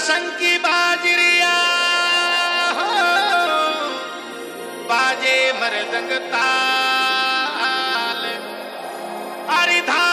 शंकी बाजरिया। बाजे मरदंग ताल। Haridham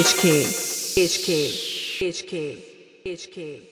HK HK HK HK